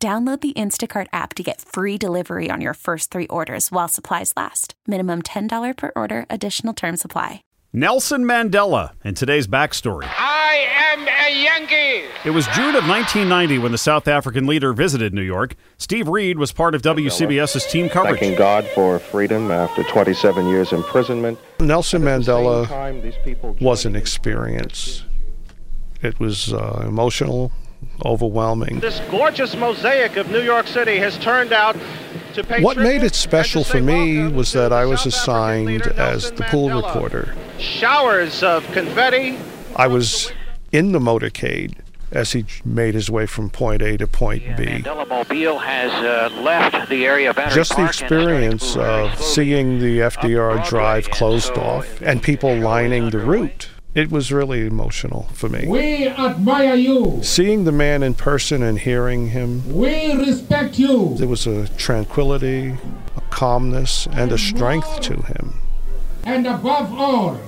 Download the Instacart app to get free delivery on your first three orders while supplies last. Minimum $10 per order, additional term supply. Nelson Mandela and today's backstory. I am a Yankee. It was June of 1990 when the South African leader visited New York. Steve Reed was part of WCBS's team coverage. Thanking God for freedom after 27 years imprisonment. Nelson At the same Mandela time, these was an experience. It was uh, emotional, overwhelming. This gorgeous mosaic of New York City has turned out to pay What made it special for me was that I was South assigned leader, as the pool Mandela. reporter. Showers of confetti. I was in the motorcade as he made his way from point A to point B. Mandela Mobile has uh, left the area of Battery Just the Park and is starting to experience of seeing the FDR drive closed so off and people lining the underway. route. It was really emotional for me. We admire you. Seeing the man in person and hearing him, We respect you. there was a tranquility, a calmness, and a strength to him. And above all,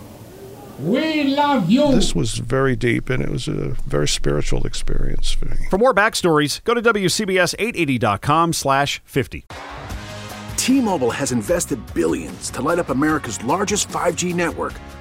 we love you. This was very deep and it was a very spiritual experience for me. For more backstories, go to WCBS880.com slash 50. T-Mobile has invested billions to light up America's largest 5G network